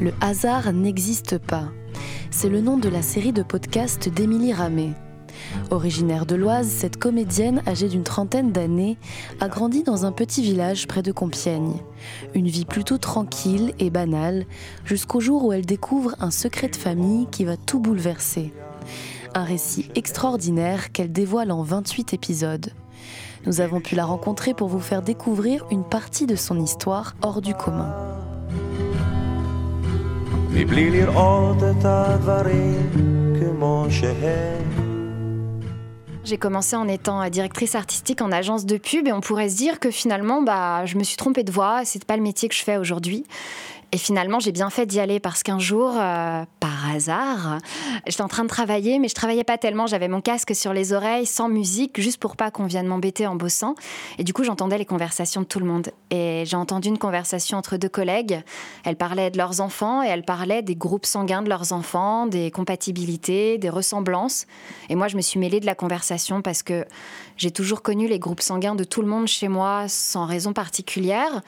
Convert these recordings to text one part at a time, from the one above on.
Le hasard n'existe pas. C'est le nom de la série de podcasts d'Émilie Ramé. Originaire de l'Oise, cette comédienne âgée d'une trentaine d'années a grandi dans un petit village près de Compiègne. Une vie plutôt tranquille et banale, jusqu'au jour où elle découvre un secret de famille qui va tout bouleverser. Un récit extraordinaire qu'elle dévoile en 28 épisodes. Nous avons pu la rencontrer pour vous faire découvrir une partie de son histoire hors du commun. J'ai commencé en étant directrice artistique en agence de pub et on pourrait se dire que finalement, bah, je me suis trompée de voie, c'est pas le métier que je fais aujourd'hui. Et finalement, j'ai bien fait d'y aller parce qu'un jour, euh, par hasard, j'étais en train de travailler, mais je travaillais pas tellement. J'avais mon casque sur les oreilles, sans musique, juste pour pas qu'on vienne m'embêter en bossant. Et du coup, j'entendais les conversations de tout le monde. Et j'ai entendu une conversation entre deux collègues. Elles parlaient de leurs enfants et elles parlaient des groupes sanguins de leurs enfants, des compatibilités, des ressemblances. Et moi, je me suis mêlée de la conversation parce que j'ai toujours connu les groupes sanguins de tout le monde chez moi sans raison particulière.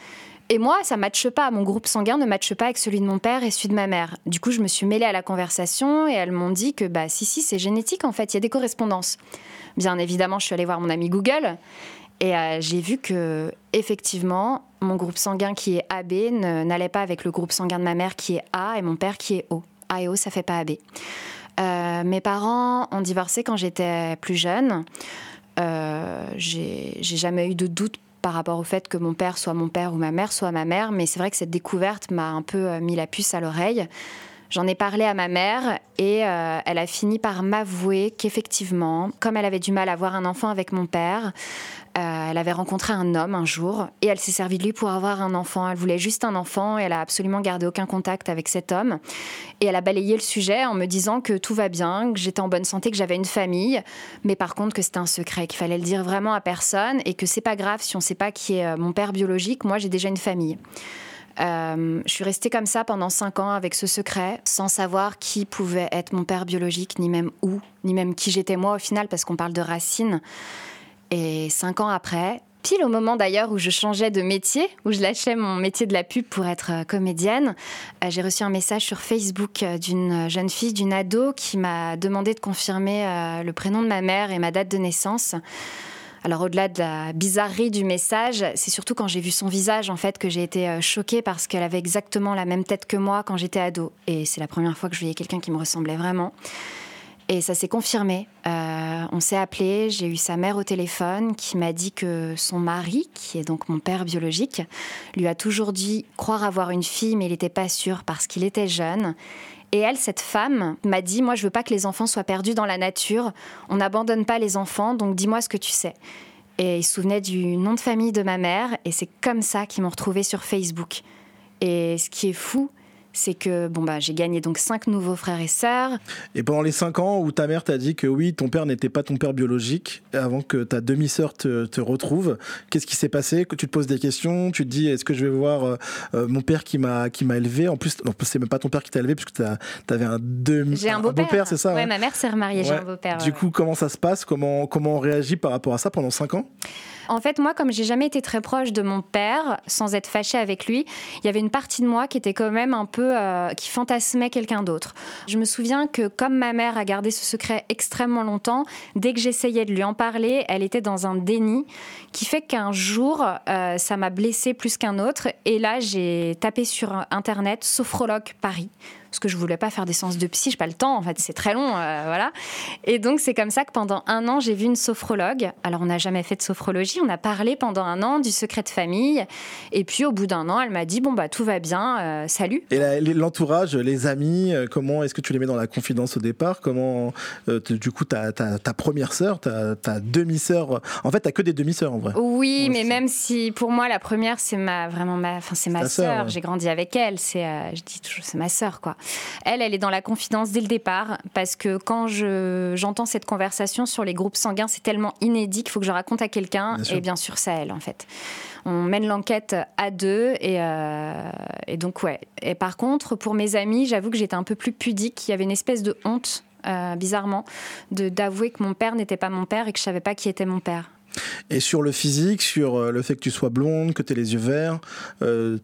Et moi, ça matche pas. Mon groupe sanguin ne matche pas avec celui de mon père et celui de ma mère. Du coup, je me suis mêlée à la conversation et elles m'ont dit que, bah, si, si, c'est génétique en fait, il y a des correspondances. Bien évidemment, je suis allée voir mon ami Google et euh, j'ai vu que, effectivement, mon groupe sanguin qui est AB n'allait pas avec le groupe sanguin de ma mère qui est A et mon père qui est O. A et O, ça fait pas AB. Euh, mes parents ont divorcé quand j'étais plus jeune. Euh, j'ai jamais eu de doute par rapport au fait que mon père soit mon père ou ma mère soit ma mère, mais c'est vrai que cette découverte m'a un peu euh, mis la puce à l'oreille. J'en ai parlé à ma mère et euh, elle a fini par m'avouer qu'effectivement, comme elle avait du mal à avoir un enfant avec mon père, euh, elle avait rencontré un homme un jour et elle s'est servie de lui pour avoir un enfant. Elle voulait juste un enfant et elle a absolument gardé aucun contact avec cet homme. Et elle a balayé le sujet en me disant que tout va bien, que j'étais en bonne santé, que j'avais une famille, mais par contre que c'était un secret, qu'il fallait le dire vraiment à personne et que c'est pas grave si on sait pas qui est euh, mon père biologique. Moi, j'ai déjà une famille. Euh, je suis restée comme ça pendant cinq ans avec ce secret, sans savoir qui pouvait être mon père biologique, ni même où, ni même qui j'étais moi au final, parce qu'on parle de racines. Et cinq ans après, pile au moment d'ailleurs où je changeais de métier, où je lâchais mon métier de la pub pour être euh, comédienne, euh, j'ai reçu un message sur Facebook d'une jeune fille, d'une ado, qui m'a demandé de confirmer le prénom de ma mère et ma date de naissance. Alors au-delà de la bizarrerie du message, c'est surtout quand j'ai vu son visage en fait que j'ai été euh, choquée parce qu'elle avait exactement la même tête que moi quand j'étais ado. Et c'est la première fois que je voyais quelqu'un qui me ressemblait vraiment. Et ça s'est confirmé. Euh, on s'est appelé, j'ai eu sa mère au téléphone qui m'a dit que son mari, qui est donc mon père biologique, lui a toujours dit croire avoir une fille, mais il n'était pas sûr parce qu'il était jeune. Et elle, cette femme, m'a dit Moi, je veux pas que les enfants soient perdus dans la nature. On n'abandonne pas les enfants, donc dis-moi ce que tu sais. Et il se souvenait du nom de famille de ma mère, et c'est comme ça qu'ils m'ont retrouvée sur Facebook. Et ce qui est fou, c'est que bon bah j'ai gagné donc cinq nouveaux frères et sœurs. Et pendant les cinq ans où ta mère t'a dit que oui, ton père n'était pas ton père biologique, avant que ta demi-sœur te, retrouve, qu'est-ce qui s'est passé? Que tu te poses des questions, tu te dis est-ce que je vais voir euh, euh, mon père qui m'a qui m'a élevé? En plus, c'est même pas ton père qui t'a élevé puisque tu avais un demi. J'ai un beau-père, c'est ça Ouais, hein? ma mère s'est remariée, j'ai un beau-père. Du coup, comment ça se passe? Comment comment on réagit par rapport à ça pendant cinq ans? En fait, moi, comme j'ai jamais été très proche de mon père, sans être fâchée avec lui, il y avait une partie de moi qui était quand même un peu euh, qui fantasmait quelqu'un d'autre. Je me souviens que comme ma mère a gardé ce secret extrêmement longtemps, dès que j'essayais de lui en parler, elle était dans un déni qui fait qu'un jour, euh, ça m'a blessée plus qu'un autre. Et là, j'ai tapé sur internet sophrologue Paris parce que je voulais pas faire des séances de psy, j'ai pas le temps, en fait, c'est très long, euh, voilà. Et donc, c'est comme ça que pendant un an, j'ai vu une sophrologue. Alors, on n'a jamais fait de sophrologie, on a parlé pendant un an du secret de famille. Et puis, au bout d'un an, elle m'a dit, bon, bah, tout va bien, euh, salut. Et l'entourage, les amis, euh, comment est-ce que tu les mets dans la confidence au départ? Comment, du coup, ta, ta, première sœur, ta, ta demi-sœur, en fait, t'as que des demi-sœurs, en vrai. Oui, mais même si, pour moi, la première, c'est ma, vraiment ma, enfin, c'est ma sœur, j'ai grandi avec elle, c'est, je dis toujours, c'est ma sœur, quoi. Elle, elle est dans la confidence dès le départ parce que quand j'entends cette conversation sur les groupes sanguins, c'est tellement inédit qu'il faut que je raconte à quelqu'un. Et bien sûr, c'est elle, en fait. On mène l'enquête à deux et, euh, et, donc, ouais. Et par contre, pour mes amis, j'avoue que j'étais un peu plus pudique. Il y avait une espèce de honte, euh, bizarrement, d'avouer que mon père n'était pas mon père et que je savais pas qui était mon père. Et sur le physique, sur le fait que tu sois blonde, que tu aies les yeux verts,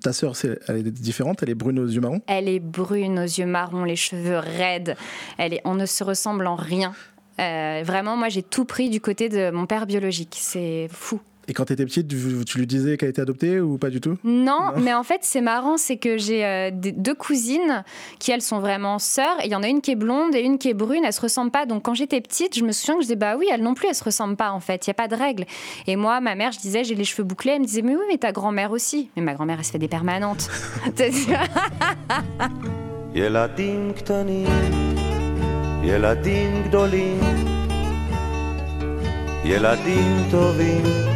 ta sœur, elle est différente, elle est brune aux yeux marrons? Elle est brune aux yeux marrons, les cheveux raides, elle est, on ne se ressemble en rien. vraiment, moi j'ai tout pris du côté de mon père biologique, c'est fou. Et quand tu étais petite, tu, lui disais qu'elle était adoptée ou pas du tout? Non, mais en fait, c'est marrant, c'est que j'ai euh, deux cousines qui, elles, sont vraiment sœurs. Il y en a une qui est blonde et une qui est brune. Elles se ressemblent pas. Donc, quand j'étais petite, je me souviens que je disais, bah oui, elles non plus, elles se ressemblent pas, en fait. Il n'y a pas de règle. Et moi, ma mère, je disais, j'ai les cheveux bouclés. Elle me disait, mais oui, mais ta grand-mère aussi. Mais ma grand-mère, elle se fait des permanentes.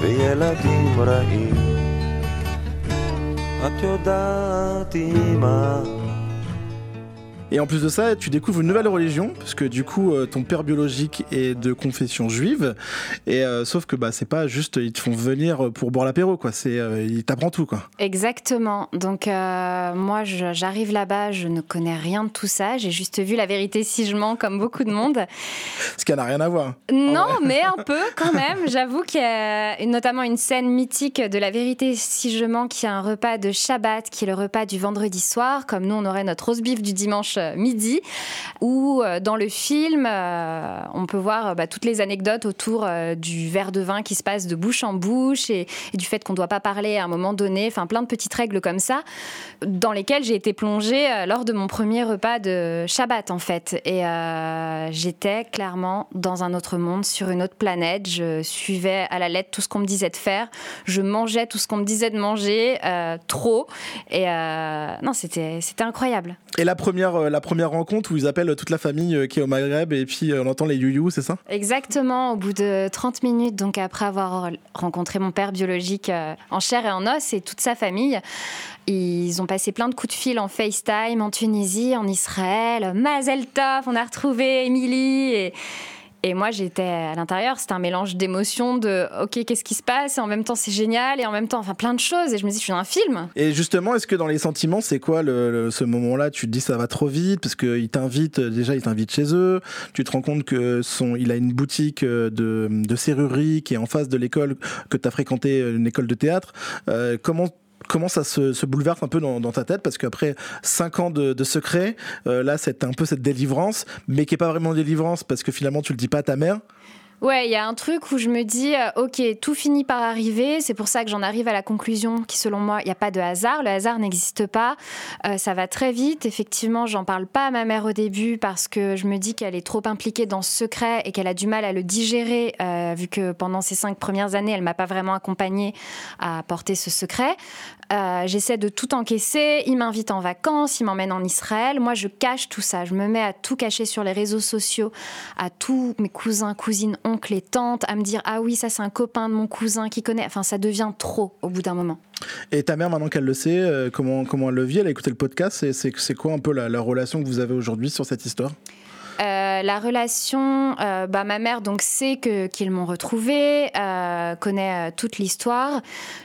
וילדים רעים. את יודעת אמא Et en plus de ça, tu découvres une nouvelle religion, parce que du coup, euh, ton père biologique est de confession juive, et euh, sauf que bah c'est pas juste ils te font venir pour boire l'apéro, quoi. C'est euh, ils t'apprennent tout, quoi. Exactement. Donc moi, j'arrive là-bas, je ne connais rien de tout ça. J'ai juste vu la vérité si je mens, comme beaucoup de monde. Ce qui n'a rien à voir. Non, mais un peu quand même. J'avoue qu'il y a notamment une scène mythique de la vérité si je mens, qui est un repas de Shabbat, qui est le repas du vendredi soir, comme nous on aurait notre roast beef du dimanche euh, midi, où euh, dans le film, euh, on peut voir bah, toutes les anecdotes autour du verre de vin qui se passe de bouche en bouche et, du fait qu'on ne doit pas parler à un moment donné, enfin plein de petites règles comme ça, dans lesquelles j'ai été plongée lors de mon premier repas de Shabbat en fait. Et j'étais clairement dans un autre monde, sur une autre planète. Je suivais à la lettre tout ce qu'on me disait de faire. Je mangeais tout ce qu'on me disait de manger, trop. Et non, c'était incroyable. Et la première euh, la première rencontre où ils appellent toute la famille euh, qui est au Maghreb et puis euh, on entend les youyou, c'est ça? Exactement, au bout de 30 minutes, donc après avoir rencontré mon père biologique en chair et en os et toute sa famille, ils ont passé plein de coups de fil en FaceTime en Tunisie, en Israël, Mazel Tov, on a retrouvé Émilie et et moi, j'étais à l'intérieur, c'était un mélange d'émotions, de OK, qu'est-ce qui se passe? Et en même temps, c'est génial, et en même temps, enfin, plein de choses. Et je me dis, je suis dans un film. Et justement, est-ce que dans les sentiments, c'est quoi le, ce moment-là? Tu te dis, ça va trop vite, parce qu'il t'invite, déjà, il t'invite chez eux. Tu te rends compte que son, il a une boutique de, de serrurerie qui est en face de l'école que tu as fréquenté, une école de théâtre. Euh, comment comment ça se, bouleverse un peu dans, ta tête parce qu'après 5 ans de, secret, euh, là c'est un peu cette délivrance, mais qui est pas vraiment délivrance parce que finalement tu le dis pas à ta mère. Ouais, il y a un truc où je me dis, euh, ok, tout finit par arriver. C'est pour ça que j'en arrive à la conclusion qui, selon moi, il n'y a pas de hasard. Le hasard n'existe pas. Euh, ça va très vite. Effectivement, j'en parle pas à ma mère au début parce que je me dis qu'elle est trop impliquée dans ce secret et qu'elle a du mal à le digérer, vu que pendant ces cinq premières années, elle m'a pas vraiment accompagnée à porter ce secret. J'essaie de tout encaisser. Il m'invite en vacances, il m'emmène en Israël. Moi, je cache tout ça. Je me mets à tout cacher sur les réseaux sociaux, à tous mes cousins, cousines oncles et tantes à me dire ah oui ça c'est un copain de mon cousin qui connaît enfin ça devient trop au bout d'un moment et ta mère maintenant qu'elle le sait euh, comment comment elle le vit? Elle a écouté le podcast c'est c'est quoi un peu la relation que vous avez aujourd'hui sur cette histoire? Euh, la relation, euh, bah, ma mère donc sait que qu'ils m'ont retrouvée, euh, connaît toute l'histoire.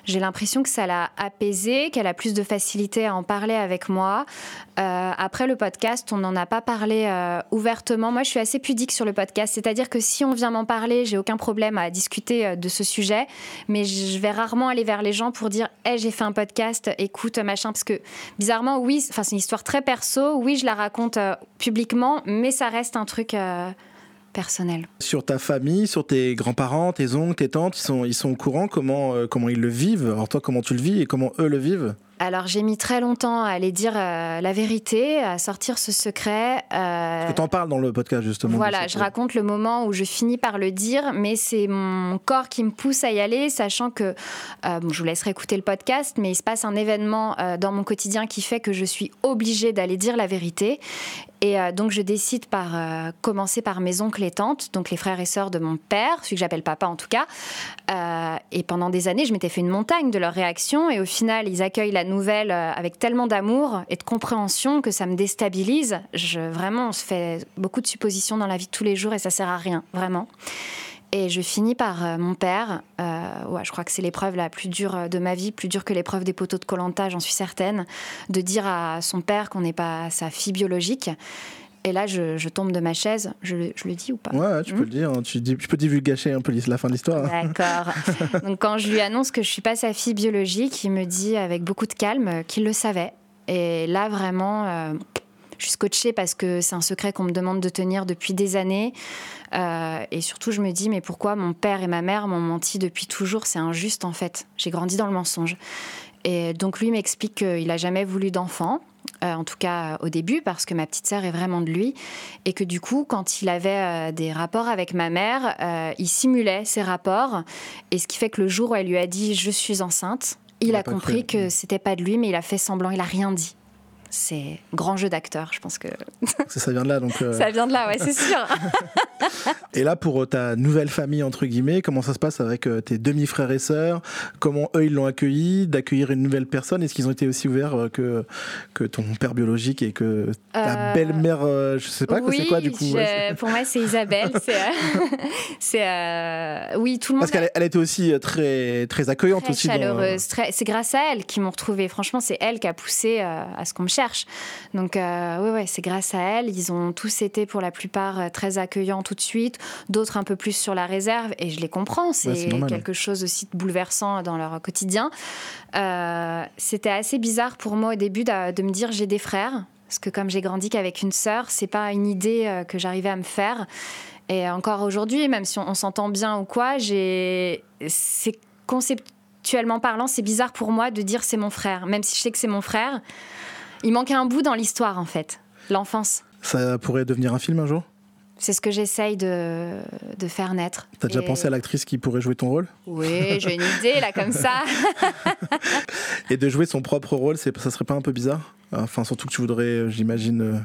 J'ai l'impression que ça l'a apaisée, qu'elle a plus de facilité à en parler avec moi. Après le podcast, on n'en a pas parlé ouvertement. Moi, je suis assez pudique sur le podcast, c'est-à-dire que si on vient m'en parler, j'ai aucun problème à discuter de ce sujet, mais je vais rarement aller vers les gens pour dire hey, j'ai fait un podcast, écoute machin, parce que bizarrement, oui, c'est une histoire très perso. Oui, je la raconte publiquement, mais ça reste un truc euh, personnel. Sur ta famille, sur tes grands-parents, tes oncles, tes tantes, ils sont, ils sont au courant comment, euh, comment ils le vivent? Alors toi, comment tu le vis et comment eux le vivent? Alors j'ai mis très longtemps à aller dire euh, la vérité, à sortir ce secret. Euh... Tu en parles dans le podcast justement. Voilà, je raconte le moment où je finis par le dire, mais c'est mon corps qui me pousse à y aller, sachant que, euh, je vous laisserai écouter le podcast, mais il se passe un événement euh, dans mon quotidien qui fait que je suis obligée d'aller dire la vérité. Et donc je décide par commencer par mes oncles et tantes, donc les frères et sœurs de mon père, celui que j'appelle papa en tout cas. et pendant des années, je m'étais fait une montagne de leurs réactions, et au final, ils accueillent la euh, avec tellement d'amour et de compréhension que ça me déstabilise. Je, vraiment, on se fait beaucoup de suppositions dans la vie de tous les jours et ça sert à rien, vraiment. Et je finis par euh, mon père. Euh, je crois que c'est l'épreuve la plus dure de ma vie, plus dure que l'épreuve des poteaux de Colanta, j'en suis certaine, de dire à son père qu'on n'est pas sa fille biologique. Et là, je, tombe de ma chaise. Je, le dis ou pas Ouais, tu peux le dire. Hein. Tu, tu, peux divulgacher un peu la fin de l'histoire. D'accord. Donc, quand je lui annonce que je suis pas sa fille biologique, il me dit avec beaucoup de calme qu'il le savait. Et là, vraiment, euh, je suis scotchée parce que c'est un secret qu'on me demande de tenir depuis des années. Euh, et surtout, je me dis, mais pourquoi mon père et ma mère m'ont menti depuis toujours? C'est injuste, en fait. J'ai grandi dans le mensonge. Et donc, lui m'explique qu'il n'a jamais voulu d'enfant. Euh, en tout cas au début, parce que ma petite sœur est vraiment de lui, et que du coup, quand il avait euh, des rapports avec ma mère, euh, il simulait ces rapports, et ce qui fait que le jour où elle lui a dit je suis enceinte, il, a, compris que c'était pas de lui, mais il a fait semblant, il a rien dit c'est grand jeu d'acteur, je pense que. ça vient de là, donc. Ça vient de là, ouais, c'est sûr. et là, pour ta nouvelle famille entre guillemets, comment ça se passe avec tes demi frères et sœurs? Comment eux ils l'ont accueilli D'accueillir une nouvelle personne? Est-ce qu'ils ont été aussi ouverts que que ton père biologique et que ta euh, belle-mère, euh, je sais pas, oui, c'est quoi du coup Pour moi, c'est Isabelle. c'est, euh, oui, tout le monde. Parce qu'elle elle était aussi très, très accueillante très aussi. Chaleureuse. C'est grâce à elle qu'ils m'ont retrouvée. Franchement, c'est elle qui a poussé à ce qu'on me cherche. Donc, oui, ouais, c'est grâce à elle. Ils ont tous été pour la plupart très accueillants tout de suite, d'autres un peu plus sur la réserve, et je les comprends. C'est quelque chose aussi de bouleversant dans leur quotidien. C'était assez bizarre pour moi au début de, de me dire j'ai des frères, parce que comme j'ai grandi qu'avec une sœur, c'est pas une idée euh, que j'arrivais à me faire. Et encore aujourd'hui, même si on, s'entend bien ou quoi, j'ai, c'est conceptuellement parlant, c'est bizarre pour moi de dire c'est mon frère, même si je sais que c'est mon frère. Il manque un bout dans l'histoire en fait, l'enfance. Ça pourrait devenir un film un jour? C'est ce que j'essaye de, de, faire naître. T'as déjà pensé à l'actrice qui pourrait jouer ton rôle? Oui, j'ai une idée là comme ça. Et de jouer son propre rôle, ça serait pas un peu bizarre? Enfin, surtout que tu voudrais, euh, j'imagine, euh,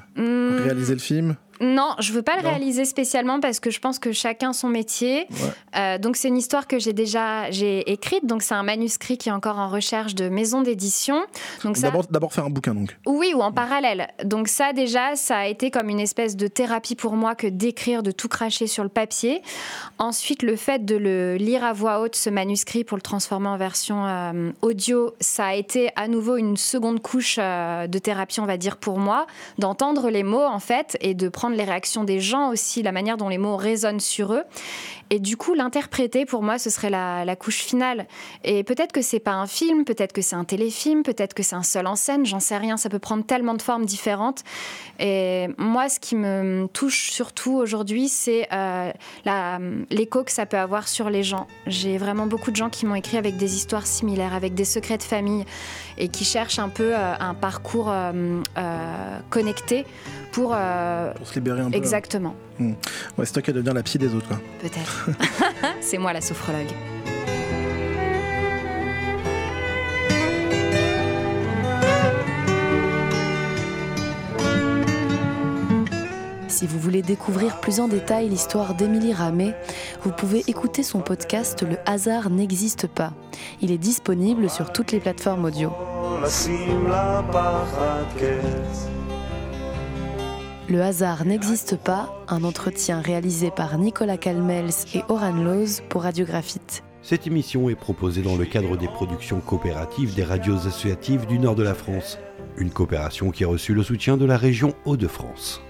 hmm. réaliser le film? Non, je veux pas le réaliser spécialement parce que je pense que chacun son métier. Euh, donc c'est une histoire que j'ai déjà j'ai écrite. Donc c'est un manuscrit qui est encore en recherche de maison d'édition. Donc d'abord d'abord faire un bouquin donc. Oui ou en parallèle. Donc ça déjà ça a été comme une espèce de thérapie pour moi que d'écrire, de tout cracher sur le papier. Ensuite le fait de le lire à voix haute ce manuscrit pour le transformer en version euh, audio, ça a été à nouveau une seconde couche euh, de thérapie on va dire pour moi, d'entendre les mots en fait et de prendre les réactions des gens aussi, la manière dont les mots résonnent sur eux. Et du coup, l'interpréter, pour moi, ce serait la, couche finale. Et peut-être que c'est pas un film, peut-être que c'est un téléfilm, peut-être que c'est un seul en scène, j'en sais rien. Ça peut prendre tellement de formes différentes. Et moi, ce qui me touche surtout aujourd'hui, c'est euh, l'écho que ça peut avoir sur les gens. J'ai vraiment beaucoup de gens qui m'ont écrit avec des histoires similaires, avec des secrets de famille, et qui cherchent un peu euh, un parcours euh, connecté pour, pour se libérer un peu. Exactement. Hmm. Ouais, c'est toi qui devenir la psy des autres. Peut-être. c'est moi la sophrologue. Si vous voulez découvrir plus en détail l'histoire d'Émilie Ramé, vous pouvez écouter son podcast Le hasard n'existe pas. Il est disponible sur toutes les plateformes audio. Le hasard n'existe pas, un entretien réalisé par Nicolas Calmels et Oran Loz pour Radiographite. Cette émission est proposée dans le cadre des productions coopératives des radios associatives du nord de la France, une coopération qui a reçu le soutien de la région Hauts-de-France.